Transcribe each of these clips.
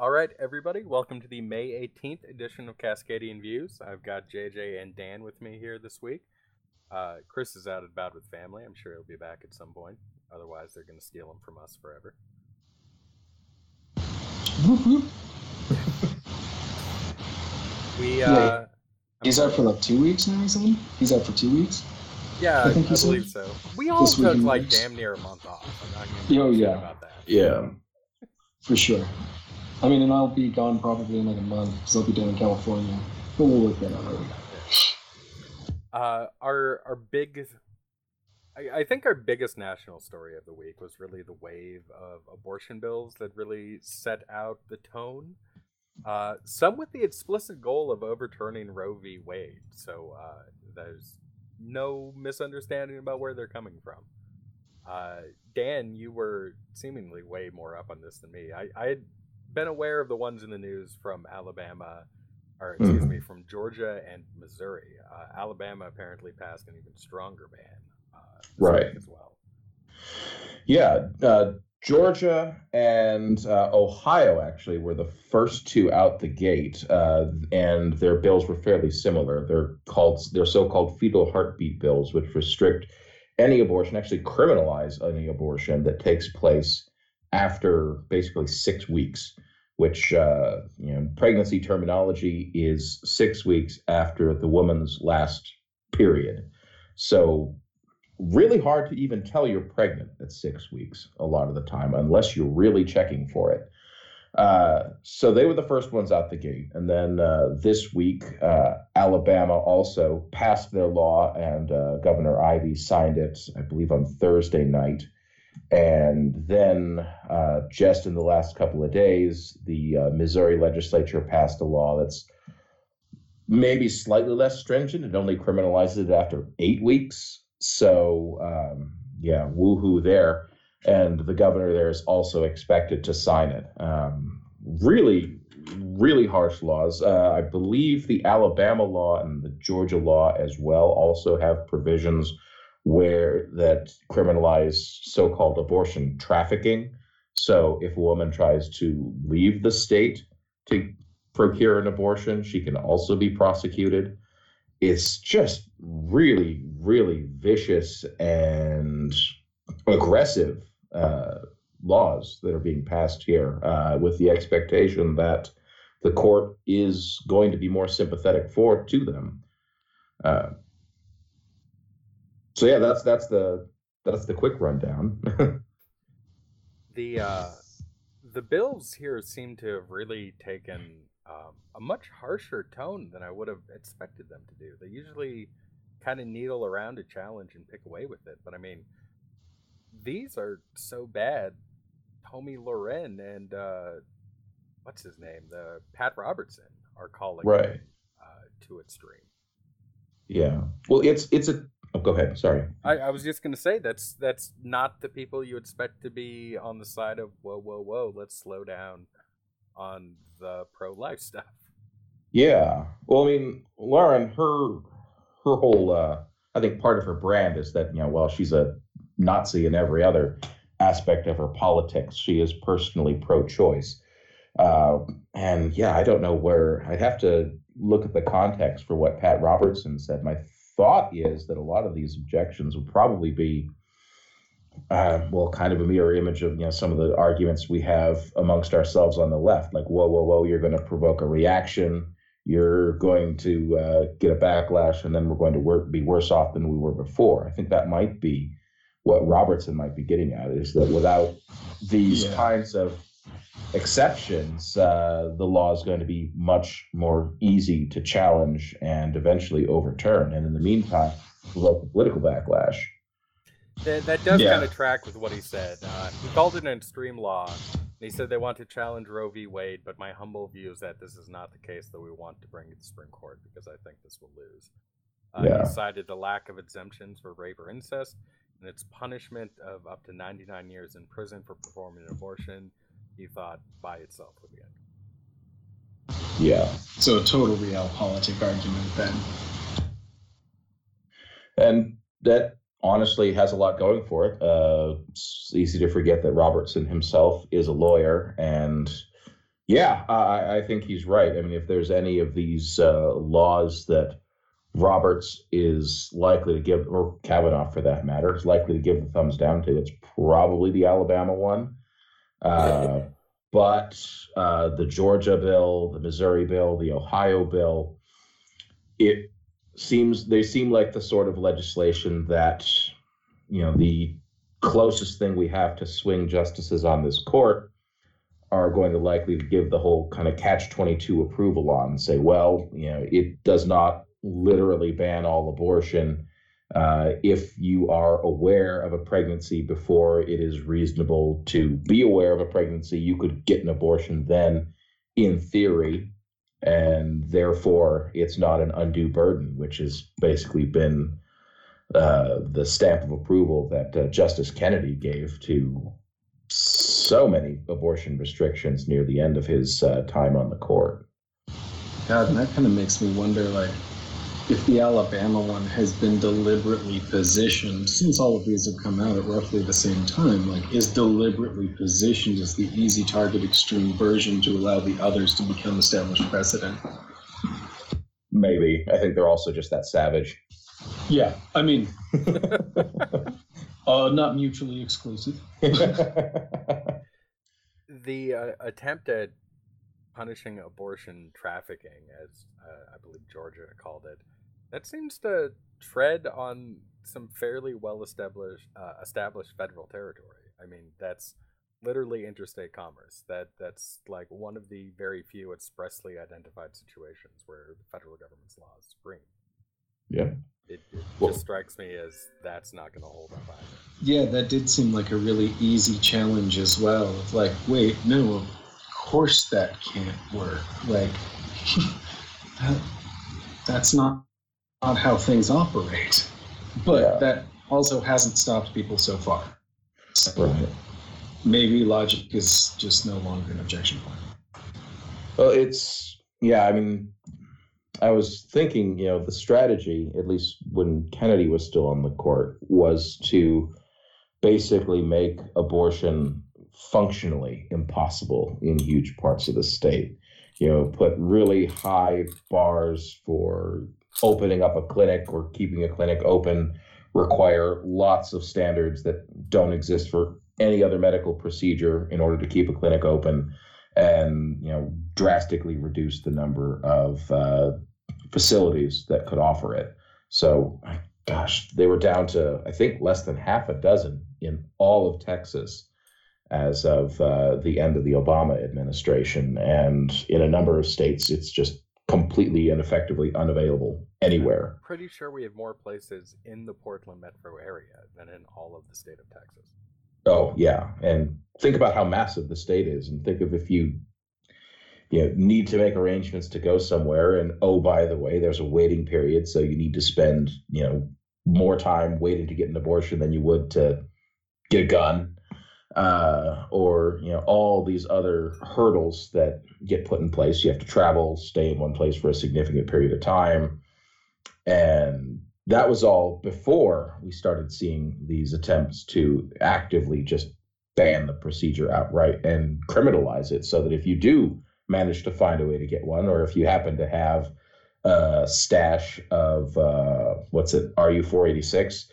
All right, everybody, welcome to the May 18th edition of Cascadian Views. I've got JJ and Dan with me here this week. Uh, Chris is out and about with family. I'm sure he'll be back at some point. Otherwise, they're going to steal him from us forever. we, uh, He's out for like two weeks now, or something? He's out for two weeks? yeah, I I, think said believe so. We all this took like March. damn near a month off. I'm not going Oh, yeah. about that. Yeah. For sure. I mean, and I'll be gone probably in like a month because I'll be down in California. But we'll work that out. Uh, our our big, I, I think our biggest national story of the week was really the wave of abortion bills that really set out the tone. Uh, some with the explicit goal of overturning Roe v. Wade. So uh, there's no misunderstanding about where they're coming from. Uh, Dan, you were seemingly way more up on this than me. I, I had been aware of the ones in the news from Alabama, or excuse Mhm. me, from Georgia and Missouri. Uh, Alabama apparently passed an even stronger ban, uh, Right. as well. Yeah. Uh, Georgia and uh, Ohio actually were the first two out the gate, uh, and their bills were fairly similar. They're called they're so-called fetal heartbeat bills, which restrict any abortion, actually criminalize any abortion that takes place after basically six weeks. Which uh, you know, pregnancy terminology is six weeks after the woman's last period. So really hard to even tell you're pregnant at six weeks a lot of the time, unless you're really checking for it. Uh, so they were the first ones out the gate. And then uh, this week, uh, Alabama also passed their law, and uh, Governor Ivey signed it, I believe, on Thursday night. And then, uh, just in the last couple of days, the uh, Missouri legislature passed a law that's maybe slightly less stringent. It only criminalizes it after eight weeks. So, um, yeah, woohoo there. And the governor there is also expected to sign it. Um, really, really harsh laws. Uh, I believe the Alabama law and the Georgia law as well also have provisions where that criminalize so-called abortion trafficking. So if a woman tries to leave the state to procure an abortion, she can also be prosecuted. It's just really, really vicious and aggressive uh, laws that are being passed here, uh, with the expectation that the court is going to be more sympathetic for to them. Uh, so yeah, that's that's the that's the quick rundown. The uh, the bills here seem to have really taken um, a much harsher tone than I would have expected them to do. They usually kind of needle around a challenge and pick away with it, but I mean, these are so bad. Tomi Lahren and uh, what's his name, the Pat Robertson, are calling Right. uh, to extreme. yeah. Well, it's it's a. Oh, go ahead. Sorry. I, I was just gonna say that's that's not the people you expect to be on the side of whoa whoa whoa let's slow down on the pro life stuff. Yeah. Well, I mean, Lahren, her her whole uh I think part of her brand is that, you know, while she's a Nazi in every other aspect of her politics, she is personally pro-choice. Uh, and yeah, I don't know where I'd have to look at the context for what Pat Robertson said. My thought is that a lot of these objections would probably be uh, well, kind of a mirror image of you know some of the arguments we have amongst ourselves on the left, like whoa, whoa, whoa, you're going to provoke a reaction, you're going to uh, get a backlash, and then we're going to work, be worse off than we were before. I think that might be what Robertson might be getting at is that without these Yeah. kinds of exceptions, uh, the law is going to be much more easy to challenge and eventually overturn. And in the meantime, provoke a political backlash. That, that does Yeah. kind of track with what he said. Uh, he called it an extreme law. And he said they want to challenge Roe v. Wade, but my humble view is that this is not the case that we want to bring to the Supreme Court because I think this will lose. Uh, Yeah. He cited the lack of exemptions for rape or incest and its punishment of up to 99 years in prison for performing an abortion. He thought by itself would be it. Yeah. So a total realpolitik argument then. And that honestly has a lot going for it. Uh, it's easy to forget that Robertson himself is a lawyer, and Yeah, I, I think he's right. I mean, if there's any of these uh, laws that Roberts is likely to give, or Kavanaugh for that matter, is likely to give the thumbs down to, it's probably the Alabama one. Uh, but uh, the Georgia bill, the Missouri bill, the Ohio bill, it seems they seem like the sort of legislation that you know the closest thing we have to swing justices on this court are going to likely give the whole kind of catch 22 approval on and say well you know it does not literally ban all abortion uh, if you are aware of a pregnancy before it is reasonable to be aware of a pregnancy you could get an abortion then in theory and therefore it's not an undue burden which has basically been uh, the stamp of approval that uh, Justice Kennedy gave to so many abortion restrictions near the end of his uh, time on the court. God, and that kind of makes me wonder, like, if the Alabama one has been deliberately positioned, since all of these have come out at roughly the same time, like, is deliberately positioned as the easy target extreme version to allow the others to become established precedent. Maybe. I think they're also just that savage. Yeah, I mean, uh, not mutually exclusive. the uh, attempt at punishing abortion trafficking, as uh, I believe Georgia called it, that seems to tread on some fairly well established uh, established federal territory. I mean, that's literally interstate commerce. That that's like one of the very few expressly identified situations where the federal government's laws supreme. Yeah. It, it well, just strikes me as that's not going to hold up either. Yeah, that did seem like a really easy challenge as well. Of like, wait, no, of course that can't work. Like, that, that's not not how things operate. But yeah. that also hasn't stopped people so far. So right. maybe logic is just no longer an objection point. Well, it's yeah. I mean, I was thinking, you know, the strategy, at least when Kennedy was still on the court, was to basically make abortion functionally impossible in huge parts of the state. You know, put really high bars for opening up a clinic or keeping a clinic open, require lots of standards that don't exist for any other medical procedure in order to keep a clinic open and you know drastically reduce the number of uh, facilities that could offer it. So, gosh, they were down to, I think, less than half a dozen in all of Texas as of uh, the end of the Obama administration. And in a number of states, it's just completely and effectively unavailable anywhere. I'm pretty sure we have more places in the Portland metro area than in all of the state of Texas. Oh, yeah. And think about how massive the state is, and think of if you you know, need to make arrangements to go somewhere. And oh, by the way, there's a waiting period, so you need to spend you know more time waiting to get an abortion than you would to get a gun, uh, or you know all these other hurdles that get put in place. You have to travel, stay in one place for a significant period of time, and that was all before we started seeing these attempts to actively just ban the procedure outright and criminalize it so that if you do manage to find a way to get one, or if you happen to have a stash of uh, what's it, RU four eighty six,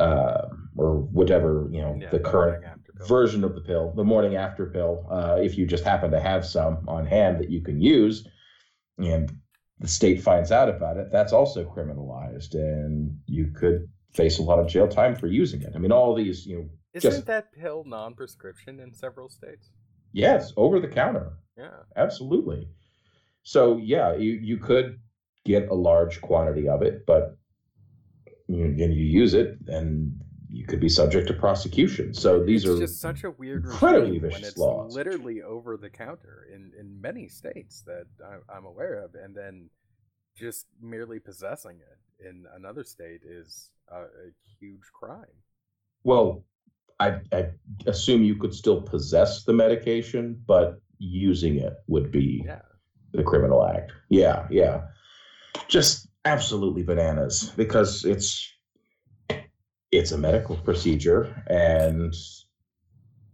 uh, or whatever you know yeah, the current version of the pill, the morning after pill. Uh, if you just happen to have some on hand that you can use, and the state finds out about it, that's also criminalized, and you could face a lot of jail time for using it. I mean, all these you know. Isn't just, that pill non-prescription in several states? Yes, over the counter. Yeah, absolutely. So yeah, you you could get a large quantity of it, but you, and you use it, and you could be subject to prosecution. So these it's are just such a weird, incredibly vicious when it's laws. Literally over the counter in in many states that I'm aware of, and then just merely possessing it in another state is a, a huge crime. Well, I, I assume you could still possess the medication, but using it would be yeah. the criminal act. Yeah, yeah. Just absolutely bananas because it's it's a medical procedure and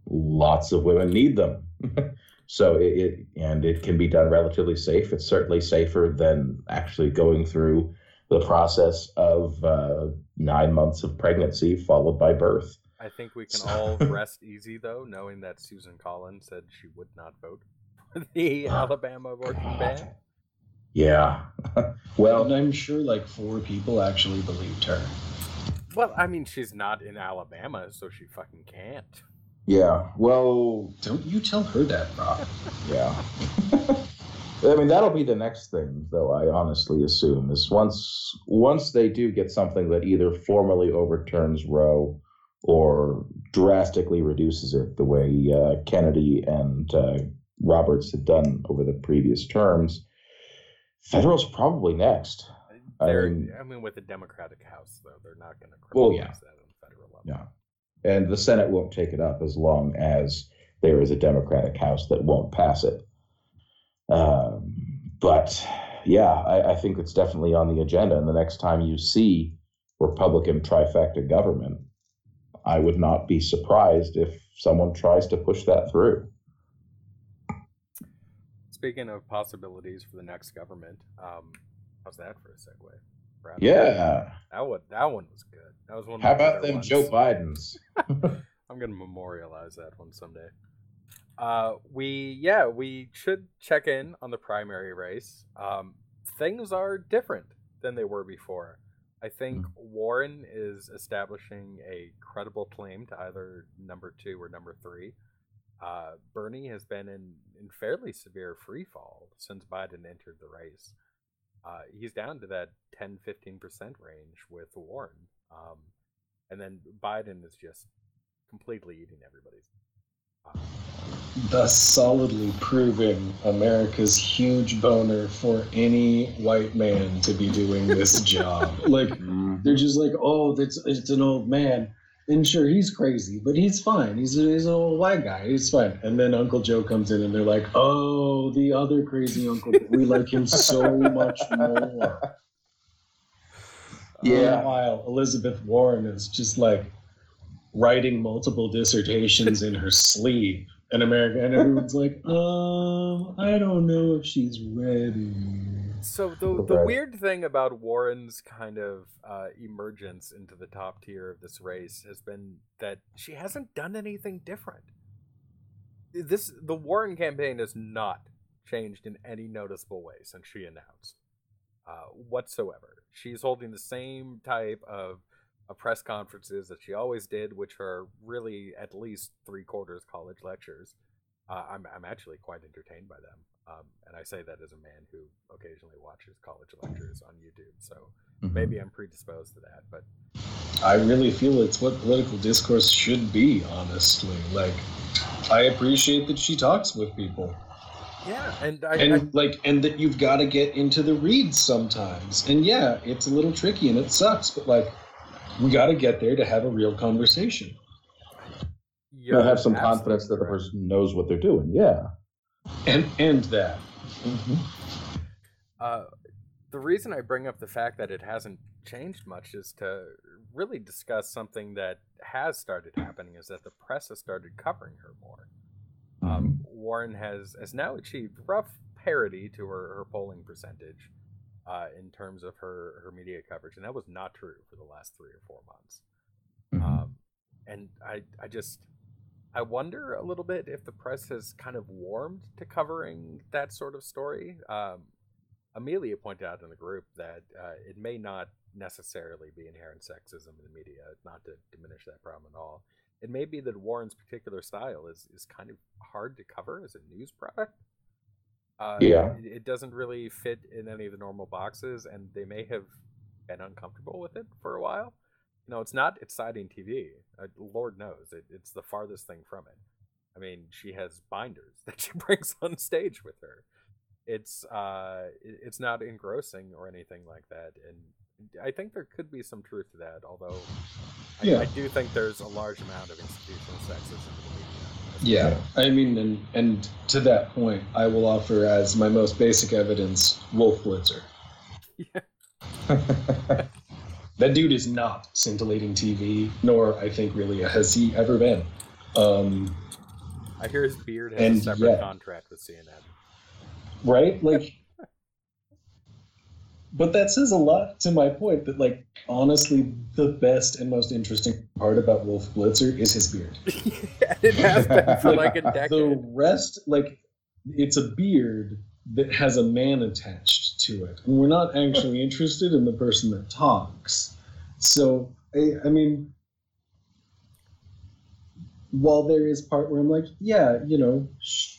lots of women need them. So it, it and it can be done relatively safe. It's certainly safer than actually going through the process of uh, nine months of pregnancy followed by birth. I think we can all rest easy though, knowing that Susan Collins said she would not vote for the Alabama abortion ban. Yeah. well, and I'm sure like four people actually believed her. Well, I mean, she's not in Alabama, so she fucking can't. Yeah. Well, don't you tell her that, Rob. yeah. I mean, that'll be the next thing, though. I honestly assume is once once they do get something that either formally overturns Roe or drastically reduces it, the way uh, Kennedy and uh, Roberts had done over the previous terms, federal's probably next. I mean, I mean, with the Democratic House, though, they're not going to well, yeah. that on the federal level. Yeah and the Senate won't take it up as long as there is a Democratic House that won't pass it. Um, but yeah, I, I, think it's definitely on the agenda. And the next time you see Republican trifecta government, I would not be surprised if someone tries to push that through. Speaking of possibilities for the next government, um, how's that for a segue? Yeah, that one that one was good. That was one. How about them ones. Joe Bidens? I'm gonna memorialize that one someday. Uh, we yeah we should check in on the primary race. Um, things are different than they were before. I think mm. Warren is establishing a credible claim to either number two or number three. Uh, Bernie has been in, in fairly severe free fall since Biden entered the race uh, he's down to that 10 15% range with Warren. Um, and then Biden is just completely eating everybody's. Uh, Thus, solidly proving America's huge boner for any white man to be doing this job. Like, mm-hmm. they're just like, oh, that's it's an old man. And sure, he's crazy, but he's fine. He's, a, he's an old white guy. He's fine. And then Uncle Joe comes in, and they're like, "Oh, the other crazy uncle. we like him so much more." Yeah. While Elizabeth Warren is just like writing multiple dissertations in her sleep in America, and everyone's like, "Um, I don't know if she's ready." So the the weird thing about Warren's kind of uh, emergence into the top tier of this race has been that she hasn't done anything different. This the Warren campaign has not changed in any noticeable way since she announced uh, whatsoever. She's holding the same type of, of press conferences that she always did, which are really at least three quarters college lectures. Uh, I'm I'm actually quite entertained by them. Um, and I say that as a man who occasionally watches college lectures on YouTube. So mm-hmm. maybe I'm predisposed to that. But I really feel it's what political discourse should be, honestly. Like, I appreciate that she talks with people. Yeah, and I, and I, like, and that you've got to get into the reads sometimes. And yeah, it's a little tricky and it sucks, but like, we got to get there to have a real conversation. You have some confidence that the person knows what they're doing. Yeah and end that. Mm-hmm. Uh, the reason I bring up the fact that it hasn't changed much is to really discuss something that has started happening is that the press has started covering her more. Um, mm-hmm. Um, Warren has has now achieved rough parity to her, her polling percentage uh, in terms of her, her media coverage, and that was not true for the last three or four months. Mm-hmm. Um, and I I just I wonder a little bit if the press has kind of warmed to covering that sort of story. Um, Amelia pointed out in the group that uh, it may not necessarily be inherent sexism in the media, not to diminish that problem at all. It may be that Warren's particular style is, is kind of hard to cover as a news product. Uh, yeah. It, it doesn't really fit in any of the normal boxes, and they may have been uncomfortable with it for a while. No, it's not exciting TV. Uh, Lord knows it, it's the farthest thing from it. I mean, she has binders that she brings on stage with her. It's uh, it's not engrossing or anything like that, and I think there could be some truth to that. Although, I, yeah. I do think there's a large amount of institutional sexism in the media. Yeah, I mean, and and to that point, I will offer as my most basic evidence Wolf Blitzer. Yeah. that dude is not scintillating TV, nor I think really has he ever been. Um, I hear his beard has And a separate yet- contract with CNN. right? Like, but that says a lot to my point that, like, honestly, the best and most interesting part about Wolf Blitzer is his beard. it has been for like a decade. The rest, like, it's a beard that has a man attached to it, and we're not actually interested in the person that talks. So, I, I mean, while there is part where I'm like, yeah, you know, sh-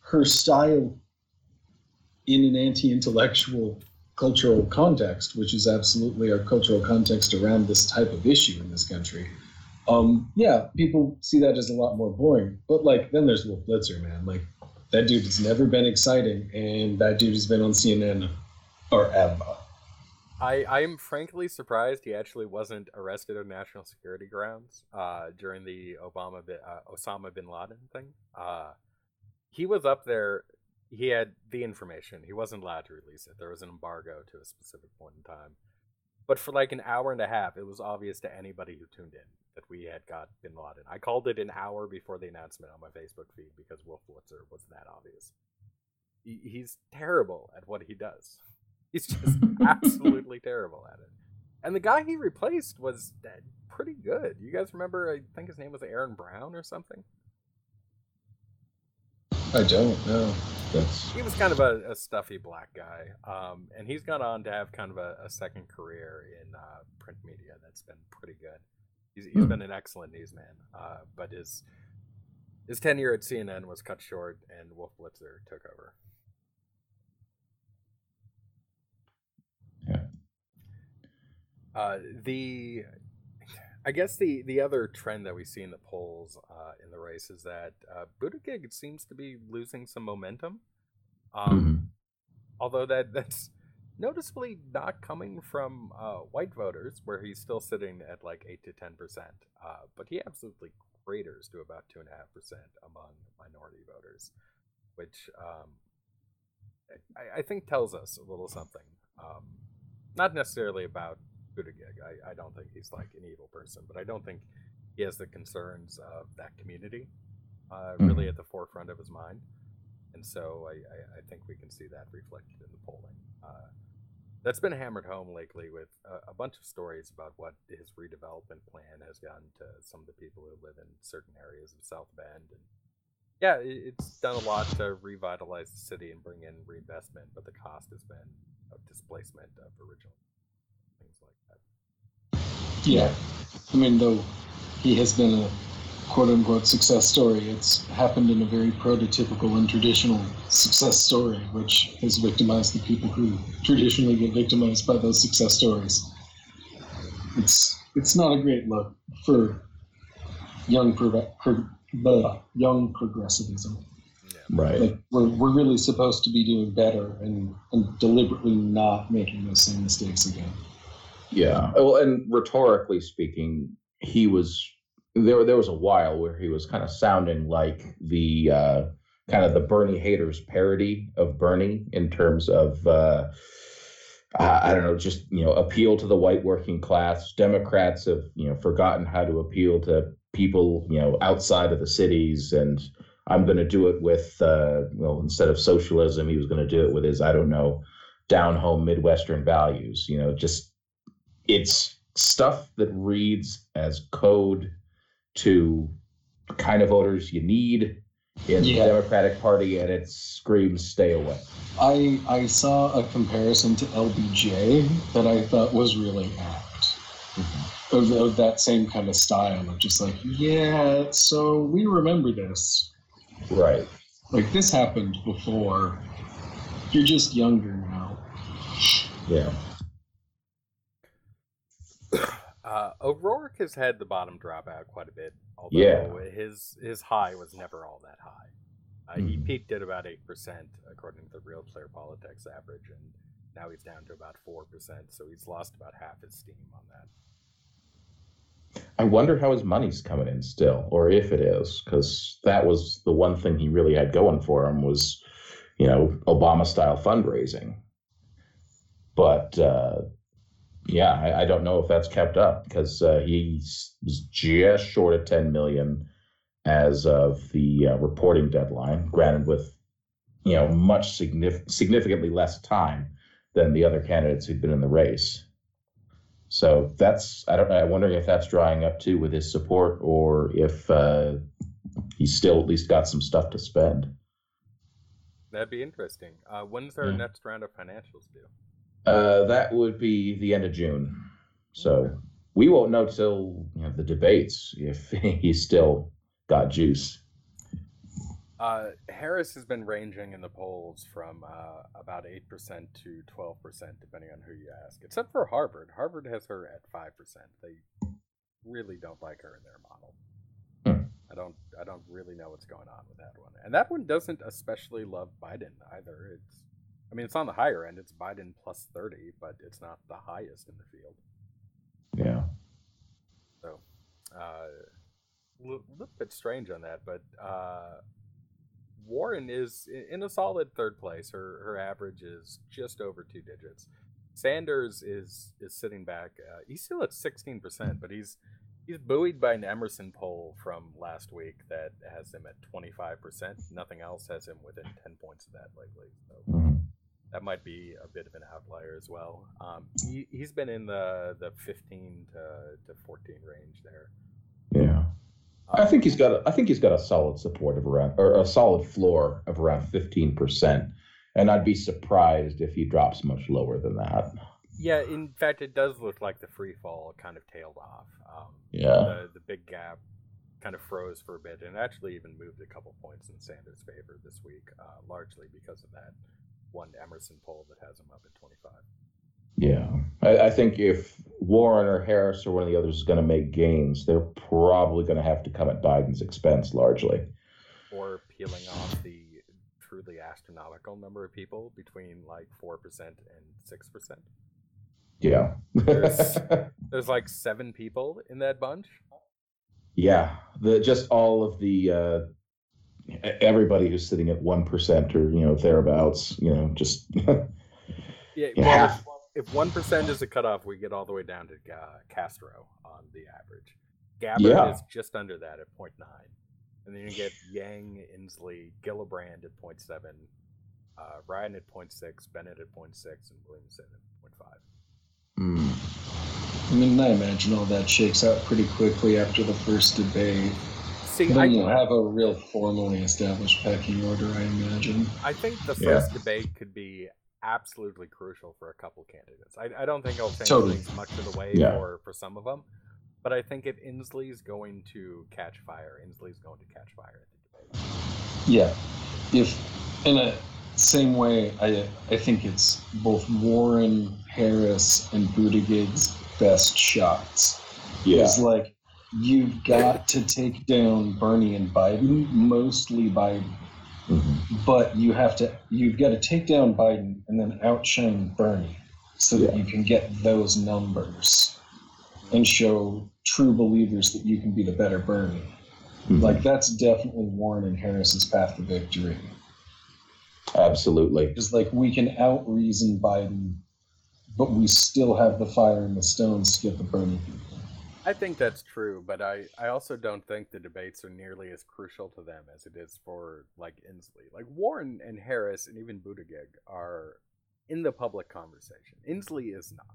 her style in an anti-intellectual cultural context, which is absolutely our cultural context around this type of issue in this country. Um, yeah, people see that as a lot more boring. But like, then there's Wolf Blitzer, man. Like, that dude has never been exciting, and that dude has been on CNN forever. I, I am frankly surprised he actually wasn't arrested on national security grounds uh, during the Obama bin, uh, Osama bin Laden thing. Uh, he was up there. He had the information. He wasn't allowed to release it. There was an embargo to a specific point in time. But for like an hour and a half, it was obvious to anybody who tuned in that we had got bin Laden. I called it an hour before the announcement on my Facebook feed because Wolf Blitzer was that obvious. He, he's terrible at what he does. He's just absolutely terrible at it. And the guy he replaced was pretty good. You guys remember? I think his name was Aaron Brown or something. I don't know. That's He was kind of a, a stuffy black guy, um, and he's gone on to have kind of a, a second career in uh, print media that's been pretty good. He's, he's Hmm. been an excellent newsman, uh, but his his tenure at CNN was cut short, and Wolf Blitzer took over. Uh, the I guess the the other trend that we see in the polls uh, in the race is that uh, Buttigieg seems to be losing some momentum. Um, Mhm. although that that's noticeably not coming from uh, white voters, where he's still sitting at like eight to ten percent. Uh, but he absolutely craters to about two and a half percent among minority voters, which um, I, I think tells us a little something. Um, not necessarily about Buttigieg. I, I don't think he's like an evil person, but I don't think he has the concerns of that community uh, really at the forefront of his mind. And so I, I, I think we can see that reflected in the polling. Uh, that's been hammered home lately with a, a bunch of stories about what his redevelopment plan has done to some of the people who live in certain areas of South Bend. And yeah, it, it's done a lot to revitalize the city and bring in reinvestment, but the cost has been of displacement of original things like that. Yeah. I mean, though he has been a quote unquote success story, it's happened in a very prototypical and traditional success story, which has victimized the people who traditionally get victimized by those success stories. It's it's not a great look for young pro- pro- young progressivism. Yeah. Right. Like we're, we're really supposed to be doing better and, and deliberately not making those same mistakes again. Yeah. Well, and rhetorically speaking, he was there. There was a while where he was kind of sounding like the uh, kind of the Bernie haters parody of Bernie in terms of uh, I don't know, just you know, appeal to the white working class. Democrats have you know forgotten how to appeal to people you know outside of the cities, and I'm going to do it with uh, well instead of socialism, he was going to do it with his I don't know down home Midwestern values. You know, just it's stuff that reads as code to the kind of voters you need in Yeah. the Democratic Party, and it screams "stay away." I I saw a comparison to LBJ that I thought was really apt. Mm-hmm. Of, of that same kind of style of just like, yeah, so we remember this. Right. Like this happened before. You're just younger now. Yeah. Uh, O'Rourke has had the bottom drop out quite a bit, although Yeah. his his high was never all that high. Uh, He Mhm. peaked at about eight percent according to the Real Clear Politics average, and now he's down to about four percent. So he's lost about half his steam on that. I wonder how his money's coming in still, or if it is, because that was the one thing he really had going for him was, you know, Obama style fundraising. But uh, yeah, I, I don't know if that's kept up because uh, he was just short of 10 million as of the uh, reporting deadline, granted with you know much signif- significantly less time than the other candidates who'd been in the race. So that's I don't know. I'm wondering if that's drying up too with his support, or if uh, he's still at least got some stuff to spend. That'd be interesting. Uh, when's our Yeah. next round of financials due? Uh, that would be the end of June. So we won't know till you know, the debates if he's still got juice. Uh, Harris has been ranging in the polls from uh, about 8% to 12%, depending on who you ask, except for Harvard. Harvard has her at 5%. They really don't like her in their model. Hmm. I don't I don't really know what's going on with that one. And that one doesn't especially love Biden either. It's I mean it's on the higher end. It's Biden plus 30, but it's not the highest in the field. Yeah. So, uh, a little bit strange on that, but uh, Warren is in a solid third place. Her her average is just over two digits. Sanders is is sitting back. Uh, he's still at sixteen percent, but he's he's buoyed by an Emerson poll from last week that has him at twenty five percent. Nothing else has him within ten points of that lately. So Mhm. That might be a bit of an outlier as well. Um, he, he's been in the, the 15 to, to 14 range there. Yeah. I Um, think he's got a, I think he's got a solid support of around or a solid floor of around fifteen percent, and I'd be surprised if he drops much lower than that. Yeah, in fact, it does look like the free fall kind of tailed off. Um, Yeah. the, the big gap kind of froze for a bit and actually even moved a couple points in Sanders' favor this week, uh, largely because of that one Emerson poll that has him up at 25. Yeah, I, I think if Warren or Harris or one of the others is going to make gains, they're probably going to have to come at Biden's expense largely. Or peeling off the truly astronomical number of people between like 4% and 6%. Yeah. There's- There's like seven people in that bunch. yeah. The just all of the uh, everybody who's sitting at one percent or you know thereabouts. You know, just Yeah, Yeah. well, if one percent is a cutoff, we get all the way down to uh, Castro on the average. Gabbard Yeah. is just under that at 0.9. and then you get Yang, Inslee, Gillibrand at 0.7, uh, Ryan at 0.6, Bennet at 0.6, and Williamson at 0.5. Mm. I mean, I imagine all that shakes out pretty quickly after the first debate. See, Then you'll I, have a real formally established pecking order, I imagine. I think the Yeah. first debate could be absolutely crucial for a couple candidates. I, I don't think it'll change Totally. things much of the way Yeah. for, for some of them, but I think if Inslee's going to catch fire, Inslee's going to catch fire at the debate. Yeah. If in a same way, I I think it's both Warren, Harris, and Buttigieg's best shots. Yeah. It's like you've got to take down Bernie and Biden, mostly Biden, Mhm. but you have to you've got to take down Biden and then outshine Bernie so that you can get those numbers and show true believers that you can be the better Bernie. Mhm. Like that's definitely Warren and Harris's path to victory. Absolutely. Is like we can out reason Biden, but we still have the fire and the stones to get the Bernie people. I think that's true, but I, I also don't think the debates are nearly as crucial to them as it is for like Inslee. Like Warren and Harris and even Buttigieg are in the public conversation. Inslee is not.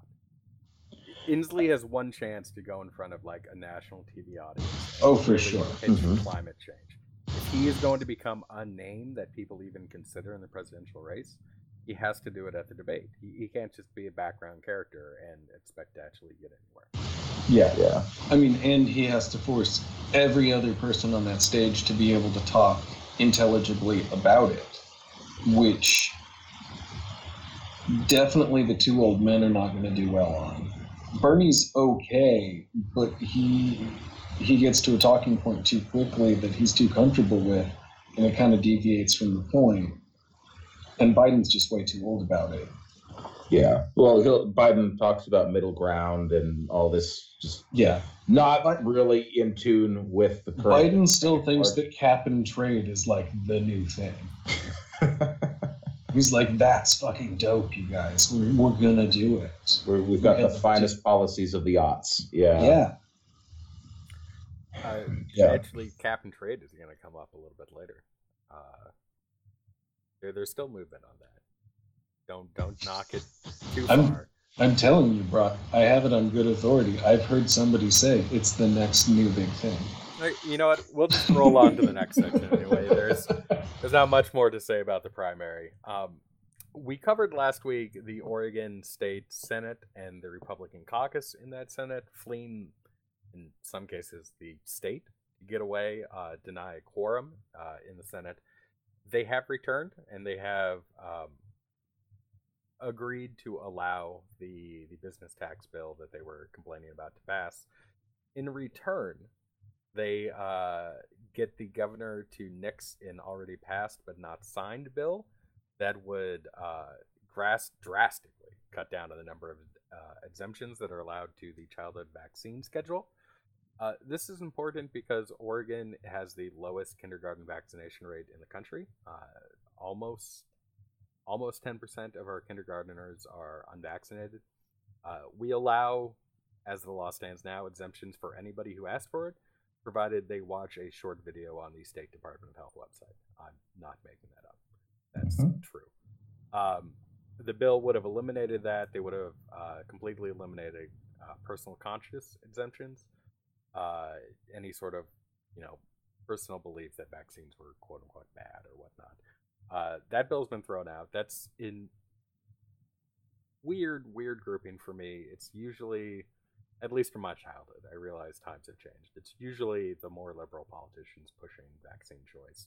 Inslee has one chance to go in front of like a national TV audience. Oh, for really sure. Mhm. climate change. If he is going to become a name that people even consider in the presidential race, he has to do it at the debate. He, he can't just be a background character and expect to actually get anywhere. Yeah, Yeah. I mean, and he has to force every other person on that stage to be able to talk intelligibly about it, which definitely the two old men are not going to do well on. Bernie's okay, but he he gets to a talking point too quickly that he's too comfortable with, and it kind of deviates from the point. And Biden's just way too old about it. Yeah. Well, he'll, Biden talks about middle ground and all this, just Yeah, not really in tune with the current. Biden still thinks that cap and trade is like the new thing. He's like, that's fucking dope, you guys. We're, we're gonna do it. We're, we've got Yeah, the finest policies of the aughts. Yeah. Yeah. Uh, Yeah. actually, cap and trade is going to come up a little bit later. Uh, there, there's still movement on that. Don't don't knock it too I'm- far. I'm telling you, Brock, I have it on good authority. I've heard somebody say it's the next new big thing. You know what? We'll just roll on to the next section anyway. There's there's not much more to say about the primary. Um, we covered last week the Oregon State Senate and the Republican caucus in that Senate fleeing, in some cases, the state to get away, uh, deny a quorum uh, in the Senate. They have returned and they have um, agreed to allow the the business tax bill that they were complaining about to pass. In return, they uh, get the governor to nix an already passed but not signed bill that would uh, gras- drastically cut down on the number of uh, exemptions that are allowed to the childhood vaccine schedule. Uh, this is important because Oregon has the lowest kindergarten vaccination rate in the country. Uh, almost, almost ten percent of our kindergarteners are unvaccinated. Uh, we allow, as the law stands now, exemptions for anybody who asked for it, provided they watch a short video on the State Department of Health website. I'm not making that up. That's Mhm. true. Um, the bill would have eliminated that. They would have uh, completely eliminated uh, personal conscious exemptions, uh, any sort of, you know, personal belief that vaccines were quote unquote bad or whatnot. Uh, that bill's been thrown out. That's in weird, weird grouping for me. It's usually, at least from my childhood, I realize times have changed. It's usually the more liberal politicians pushing vaccine choice,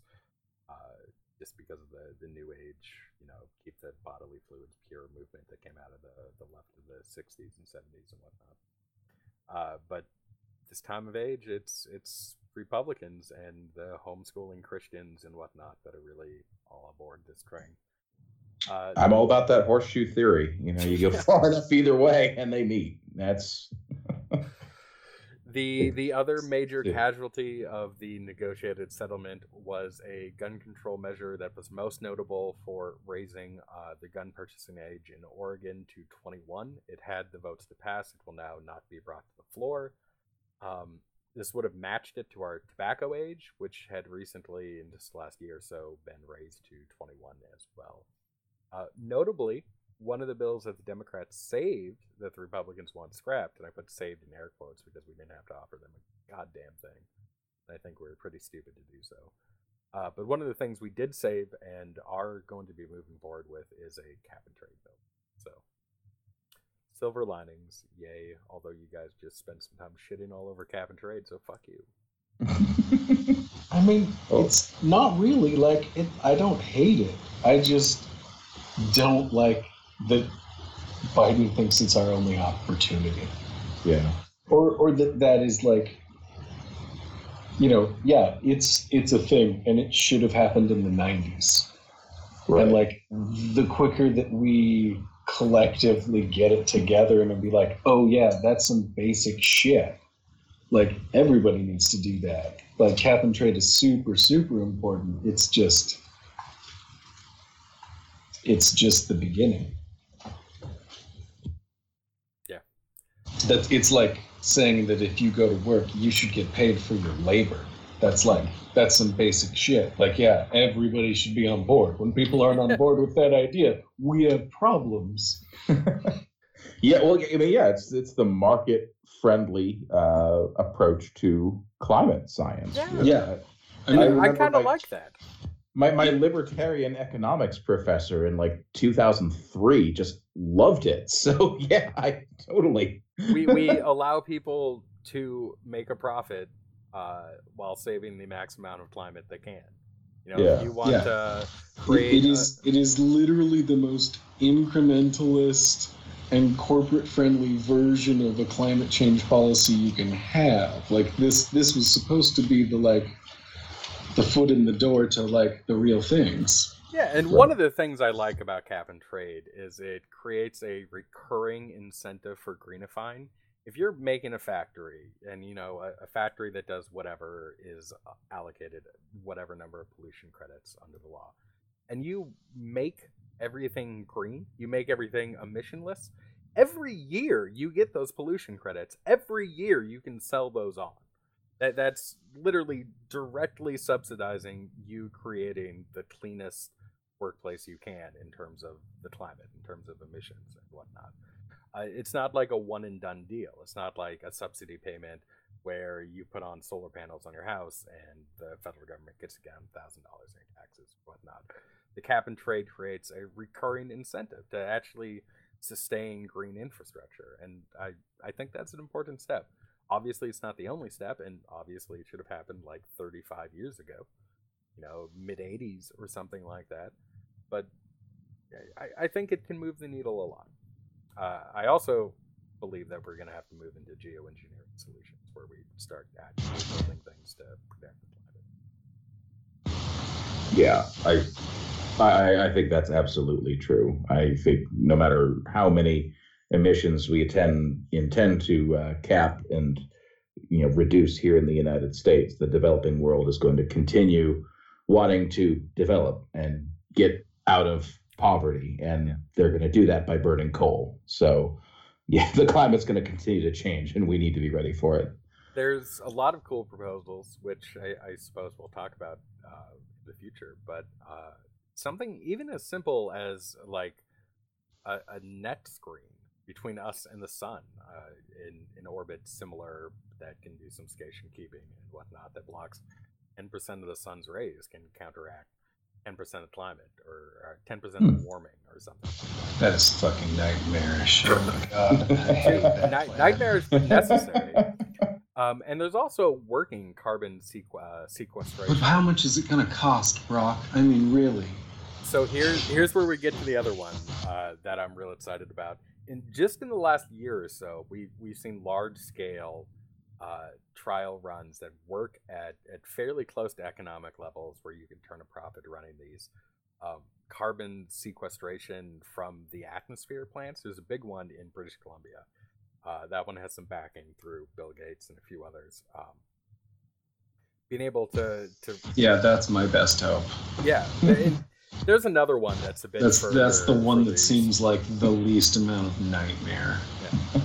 uh, just because of the the new age, you know, keep the bodily fluids pure movement that came out of the the left of the '60s and '70s and whatnot. Uh, but this time of age, it's it's Republicans and the homeschooling Christians and whatnot that are really all aboard this train. Uh, I'm all about that horseshoe theory. You know, you go far enough either way, and they meet. That's The the other major casualty of the negotiated settlement was a gun control measure that was most notable for raising uh, the gun purchasing age in Oregon to 21. It had the votes to pass. It will now not be brought to the floor. Um, this would have matched it to our tobacco age, which had recently, in just the last year or so, been raised to 21 as well. Uh, notably, one of the bills that the Democrats saved that the Republicans want scrapped, and I put saved in air quotes because we didn't have to offer them a goddamn thing. I think we are pretty stupid to do so. Uh, but one of the things we did save and are going to be moving forward with is a cap and trade bill. So, silver linings, yay. Although you guys just spent some time shitting all over cap and trade, so fuck you. I mean, Oh. it's not really like it. I don't hate it. I just don't like that Biden thinks it's our only opportunity, yeah. or or that that is like, you know, yeah, it's it's a thing, and it should have happened in the '90s. Right. And like, the quicker that we collectively get it together and be like, oh yeah, that's some basic shit. Like everybody needs to do that. Like cap and trade is super, super important. It's just it's just the beginning. Yeah. That it's like saying that if you go to work, you should get paid for your labor. That's like that's some basic shit. Like, yeah, everybody should be on board. When people aren't on board with that idea, we have problems. Yeah, well, I mean, yeah, it's it's the market friendly uh, approach to climate science. Yeah. really. Yeah. I And I I, kind of my- like that. My my libertarian economics professor in like 2003 just loved it. So yeah, I totally. we we allow people to make a profit uh, while saving the max amount of climate they can. You know, Yeah. you want Yeah. to it, create, it is it is literally the most incrementalist and corporate friendly version of a climate change policy you can have. Like this this was supposed to be the like the foot in the door to like the real things. yeah, and Right. one of the things I like about cap and trade is it creates a recurring incentive for greenifying. If you're making a factory, and you know a, a factory that does whatever is uh, allocated whatever number of pollution credits under the law, and you make everything green, you make everything emissionless. Every year you get those pollution credits. Every year you can sell those on. That that's literally directly subsidizing you creating the cleanest workplace you can in terms of the climate, in terms of emissions and whatnot. Uh, it's not like a one and done deal. It's not like a subsidy payment where you put on solar panels on your house and the federal government gets again thousand dollars in taxes whatnot. The cap and trade creates a recurring incentive to actually sustain green infrastructure, and I I think that's an important step. Obviously, it's not the only step, and obviously, it should have happened like 35 years ago, you know, mid 80s or something like that. But I, I think it can move the needle a lot. Uh, I also believe that we're going to have to move into geoengineering solutions where we start actually building things to protect the climate. Yeah, I, I, I think that's absolutely true. I think no matter how many emissions we attend, intend to uh, cap and you know reduce here in the United States, the developing world is going to continue wanting to develop and get out of poverty, and they're going to do that by burning coal. So, yeah, the climate's going to continue to change, and we need to be ready for it. There's a lot of cool proposals, which I, I suppose we'll talk about uh, in the future, but uh, something even as simple as like a, a net screen between us and the sun uh, in in orbit similar that can do some station keeping and whatnot that blocks 10% of the sun's rays can counteract 10% of climate or, 10% hmm. of warming or something. That is fucking nightmarish. Oh my god. Night- nightmarish but necessary. Um, and there's also working carbon sequ- uh, sequestration. But how much is it going to cost, Brock? I mean, really? So here's here's where we get to the other one uh, that I'm real excited about in just in the last year or so, we we've seen large scale uh, trial runs that work at at fairly close to economic levels where you can turn a profit running these. Um, carbon sequestration from the atmosphere plants. There's a big one in British Columbia. Uh, that one has some backing through Bill Gates and a few others. Um, being able to, to yeah, that's my best hope. Yeah, There's another one that's a bit. That's that's the one that these. seems like the least amount of nightmare. Yeah.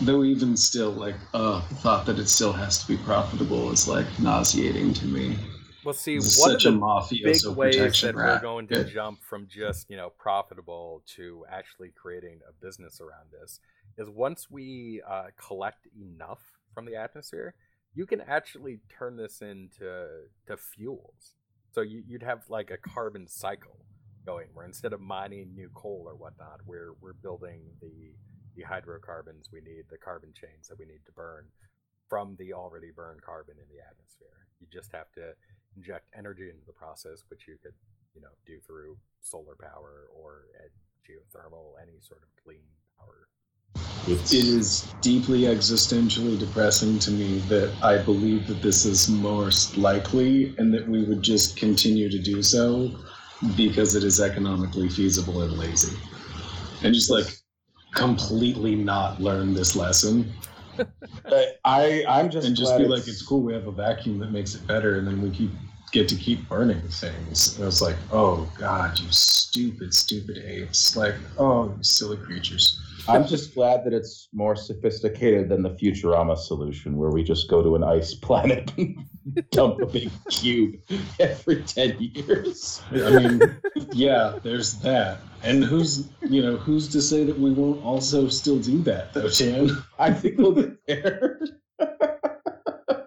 Though even still, like, uh, the thought that it still has to be profitable is like nauseating to me. Well, see, it's one of the big ways that we're going to jump from just you know profitable to actually creating a business around this is once we uh, collect enough from the atmosphere, you can actually turn this into to fuels. So you, would have like a carbon cycle going, where instead of mining new coal or whatnot, we're we're building the the hydrocarbons we need, the carbon chains that we need to burn from the already burned carbon in the atmosphere. You just have to inject energy into the process, which you could, you know, do through solar power or geothermal, any sort of clean power it is deeply existentially depressing to me that I believe that this is most likely and that we would just continue to do so because it is economically feasible and lazy. And just like completely not learn this lesson. I I'm just and just be it's... like it's cool we have a vacuum that makes it better and then we keep get to keep burning things. And it's like, oh god, you stupid, stupid apes. Like, oh, you silly creatures. I'm just glad that it's more sophisticated than the Futurama solution, where we just go to an ice planet and dump a big cube every ten years. I mean, yeah, there's that. And who's you know who's to say that we won't also still do that though, Chan? I think we'll get there.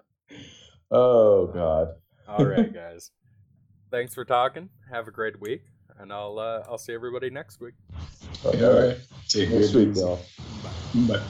oh God. All right, guys. Thanks for talking. Have a great week, and I'll uh, I'll see everybody next week. Okay. All right. See you next week, Bill. Bye. Bye.